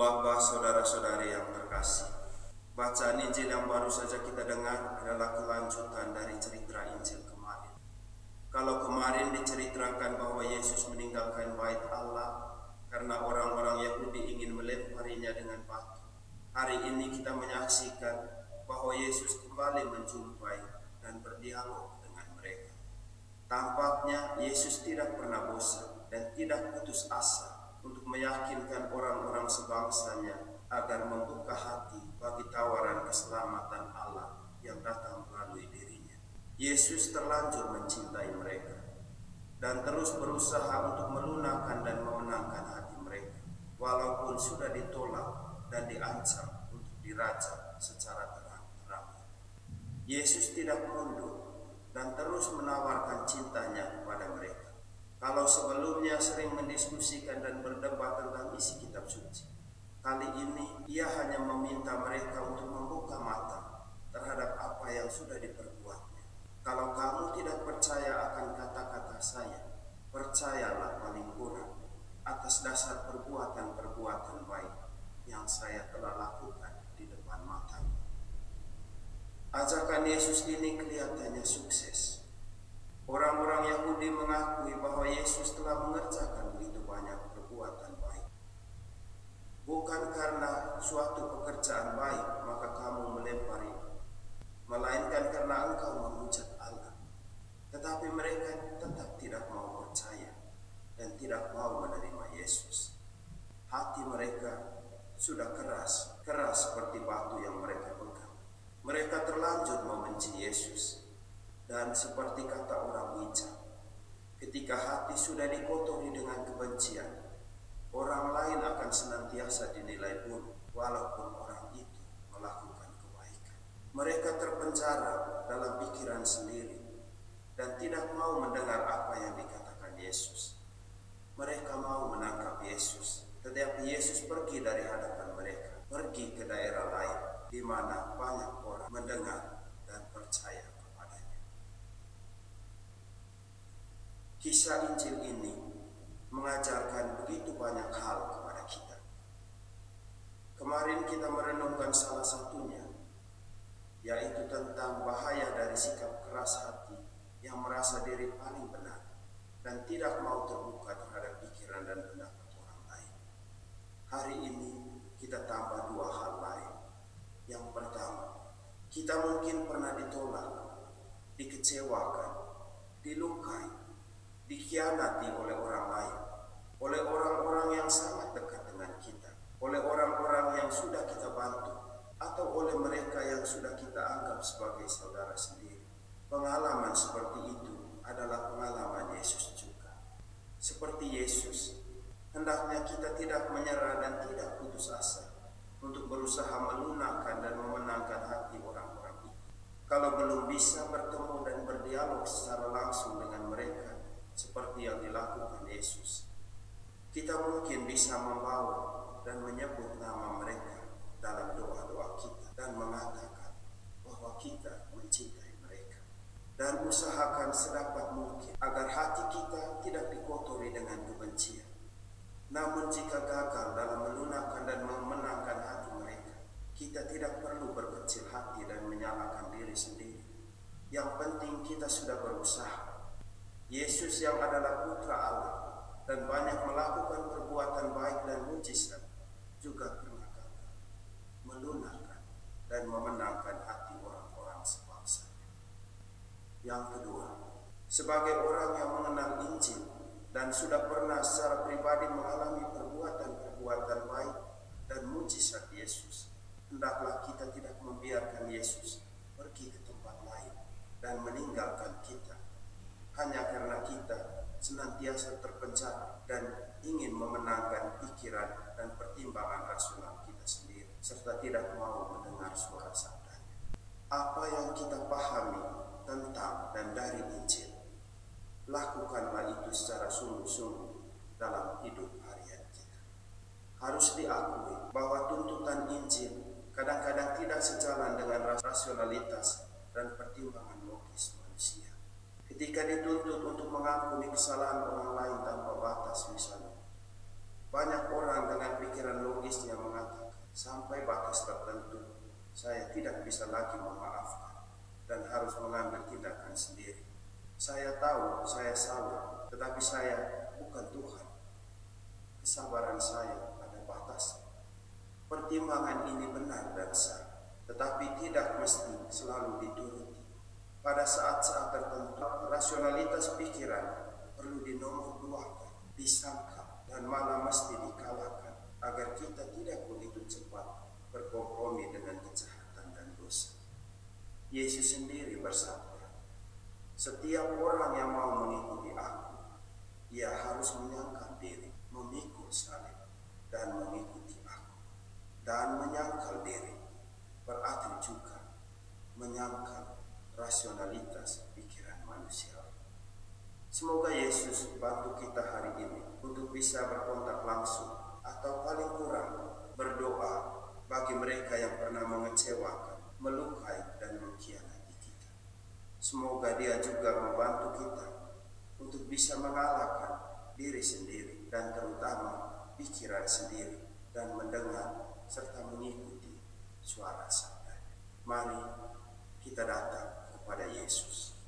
Bapak, saudara-saudari yang terkasih, bacaan Injil yang baru saja kita dengar adalah kelanjutan dari cerita Injil kemarin. Kalau kemarin diceritakan bahwa Yesus meninggalkan bait Allah karena orang-orang Yahudi ingin melemparinya dengan batu. Hari ini kita menyaksikan bahwa Yesus kembali menjumpai dan berdialog dengan mereka. Tampaknya Yesus tidak pernah bosan dan tidak putus asa untuk meyakinkan orang-orang sebangsanya agar membuka hati bagi tawaran keselamatan Allah yang datang melalui dirinya. Yesus terlanjur mencintai mereka dan terus berusaha untuk melunakkan dan memenangkan hati mereka walaupun sudah ditolak dan diancam untuk dirajam secara terang-terangan. Yesus tidak mundur dan terus menawarkan cintanya kepada mereka. Kalau sebelumnya sering mendiskusikan dan berdebat tentang isi kitab suci, kali ini ia hanya meminta mereka untuk membuka mata terhadap apa yang sudah diperbuatnya. Kalau kamu tidak percaya akan kata-kata saya, percayalah paling kurang atas dasar perbuatan-perbuatan baik yang saya telah lakukan di depan matamu. Ajakan Yesus ini kelihatannya sukses Orang-orang Yahudi mengakui bahwa Yesus telah mengerjakan begitu banyak perbuatan baik. Bukan karena suatu pekerjaan baik maka kamu melempari, melainkan karena engkau menghujat Allah. Tetapi mereka tetap tidak mau percaya dan tidak mau menerima Yesus. Hati mereka sudah keras, keras seperti batu yang mereka pegang. Mereka terlanjur membenci Yesus dan seperti kata orang bijak, ketika hati sudah dikotori dengan kebencian, orang lain akan senantiasa dinilai buruk walaupun orang itu melakukan kebaikan. Mereka terpenjara dalam pikiran sendiri dan tidak mau mendengar apa yang dikatakan Yesus. Mereka mau menangkap Yesus, tetapi Yesus pergi dari hadapan mereka, pergi ke daerah lain di mana banyak orang mendengar dan percaya. Kisah Injil ini mengajarkan begitu banyak hal kepada kita. Kemarin kita merenungkan salah satunya, yaitu tentang bahaya dari sikap keras hati yang merasa diri paling benar dan tidak mau terbuka terhadap pikiran dan pendapat orang lain. Hari ini kita tambah dua hal lain. Yang pertama, kita mungkin pernah ditolak, dikecewakan, dilukai, dikhianati oleh orang lain, oleh orang-orang yang sangat dekat dengan kita, oleh orang-orang yang sudah kita bantu, atau oleh mereka yang sudah kita anggap sebagai saudara sendiri. Pengalaman seperti itu adalah pengalaman Yesus juga. Seperti Yesus, hendaknya kita tidak menyerah dan tidak putus asa untuk berusaha melunakkan dan memenangkan hati orang-orang itu. Kalau belum bisa bertemu dan berdialog secara langsung dengan mereka, seperti yang dilakukan Yesus. Kita mungkin bisa membawa dan menyebut nama mereka dalam doa-doa kita dan mengatakan bahwa kita mencintai mereka dan usahakan sedapat mungkin agar hati kita tidak dikotori dengan kebencian. Namun jika gagal dalam melunakkan dan memenangkan hati mereka, kita tidak perlu berkecil hati dan menyalahkan diri sendiri. Yang penting kita sudah berusaha Yesus yang adalah putra Allah dan banyak melakukan perbuatan baik dan mujizat juga pernah melunakkan dan memenangkan hati orang-orang sebangsa. Yang kedua, sebagai orang yang mengenal Injil dan sudah pernah secara pribadi mengalami perbuatan-perbuatan baik dan mujizat Yesus, hendaklah kita tidak membiarkan Yesus pergi ke tempat lain dan meninggalkan kita hanya karena kita senantiasa terpencar dan ingin memenangkan pikiran dan pertimbangan rasional kita sendiri serta tidak mau mendengar suara sabdanya. Apa yang kita pahami tentang dan dari Injil, lakukanlah itu secara sungguh-sungguh dalam hidup harian kita. Harus diakui bahwa tuntutan Injil kadang-kadang tidak sejalan dengan rasionalitas dan pertimbangan logis manusia. Ketika dituntut untuk mengampuni kesalahan orang lain tanpa batas misalnya. Banyak orang dengan pikiran logis yang saya tidak bisa lagi memaafkan dan harus mengambil tindakan sendiri. Saya tahu saya salah, tetapi saya bukan Tuhan. Kesabaran saya ada batas. Pertimbangan ini benar dan sah, tetapi tidak mesti selalu dituruti. Pada saat-saat tertentu, rasionalitas pikiran perlu dinomor duakan, disangka, dan malah mesti dikalahkan agar kita tidak begitu cepat berkompromi dengan kejahatan dan dosa. Yesus sendiri bersabda, setiap orang yang mau mengikuti aku, ia harus menyangkal diri, memikul salib, dan mengikuti aku. Dan menyangkal diri berarti juga menyangkal rasionalitas pikiran manusia. Semoga Yesus bantu kita hari ini untuk bisa berkontak langsung atau paling kurang berdoa bagi mereka yang pernah mengecewakan, melukai, dan mengkhianati kita. Semoga dia juga membantu kita untuk bisa mengalahkan diri sendiri dan terutama pikiran sendiri dan mendengar serta mengikuti suara sabda. Mari kita datang kepada Yesus.